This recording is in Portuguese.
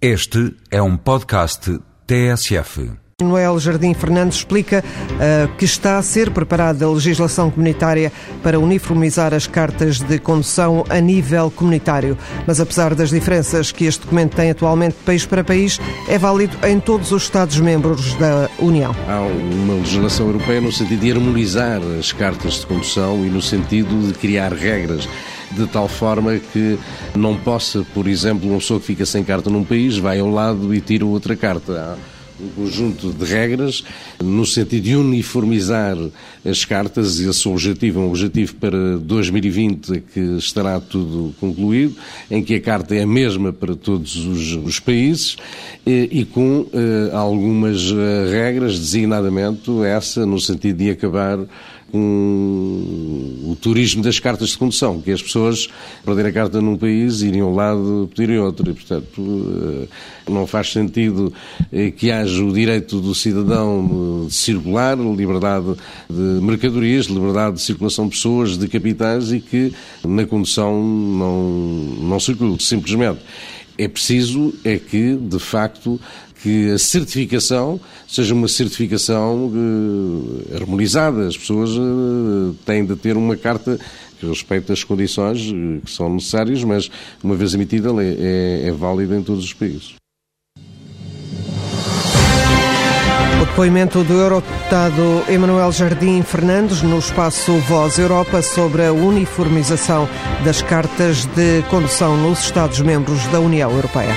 Este é um podcast TSF. Manuel Jardim Fernandes explica uh, que está a ser preparada a legislação comunitária para uniformizar as cartas de condução a nível comunitário. Mas apesar das diferenças que este documento tem atualmente de país para país, é válido em todos os Estados-membros da União. Há uma legislação europeia no sentido de harmonizar as cartas de condução e no sentido de criar regras de tal forma que não possa, por exemplo, uma pessoa que fica sem carta num país vai ao lado e tira outra carta. Um conjunto de regras no sentido de uniformizar as cartas e esse objetivo é um objetivo para 2020 que estará tudo concluído, em que a carta é a mesma para todos os, os países e, e com eh, algumas eh, regras, designadamente essa no sentido de acabar com o turismo das cartas de condução, que as pessoas perderem a carta num país, irem ao lado, pedirem outro. E, portanto, eh, não faz sentido eh, que haja o direito do cidadão de circular, liberdade de mercadorias, liberdade de circulação de pessoas, de capitais e que na condução não, não circule. Simplesmente é preciso é que, de facto, que a certificação seja uma certificação uh, harmonizada. As pessoas uh, têm de ter uma carta que respeite as condições uh, que são necessárias, mas uma vez emitida é, é, é válida em todos os países. Depoimento do Eurodeputado Emanuel Jardim Fernandes no espaço Voz Europa sobre a uniformização das cartas de condução nos Estados-membros da União Europeia.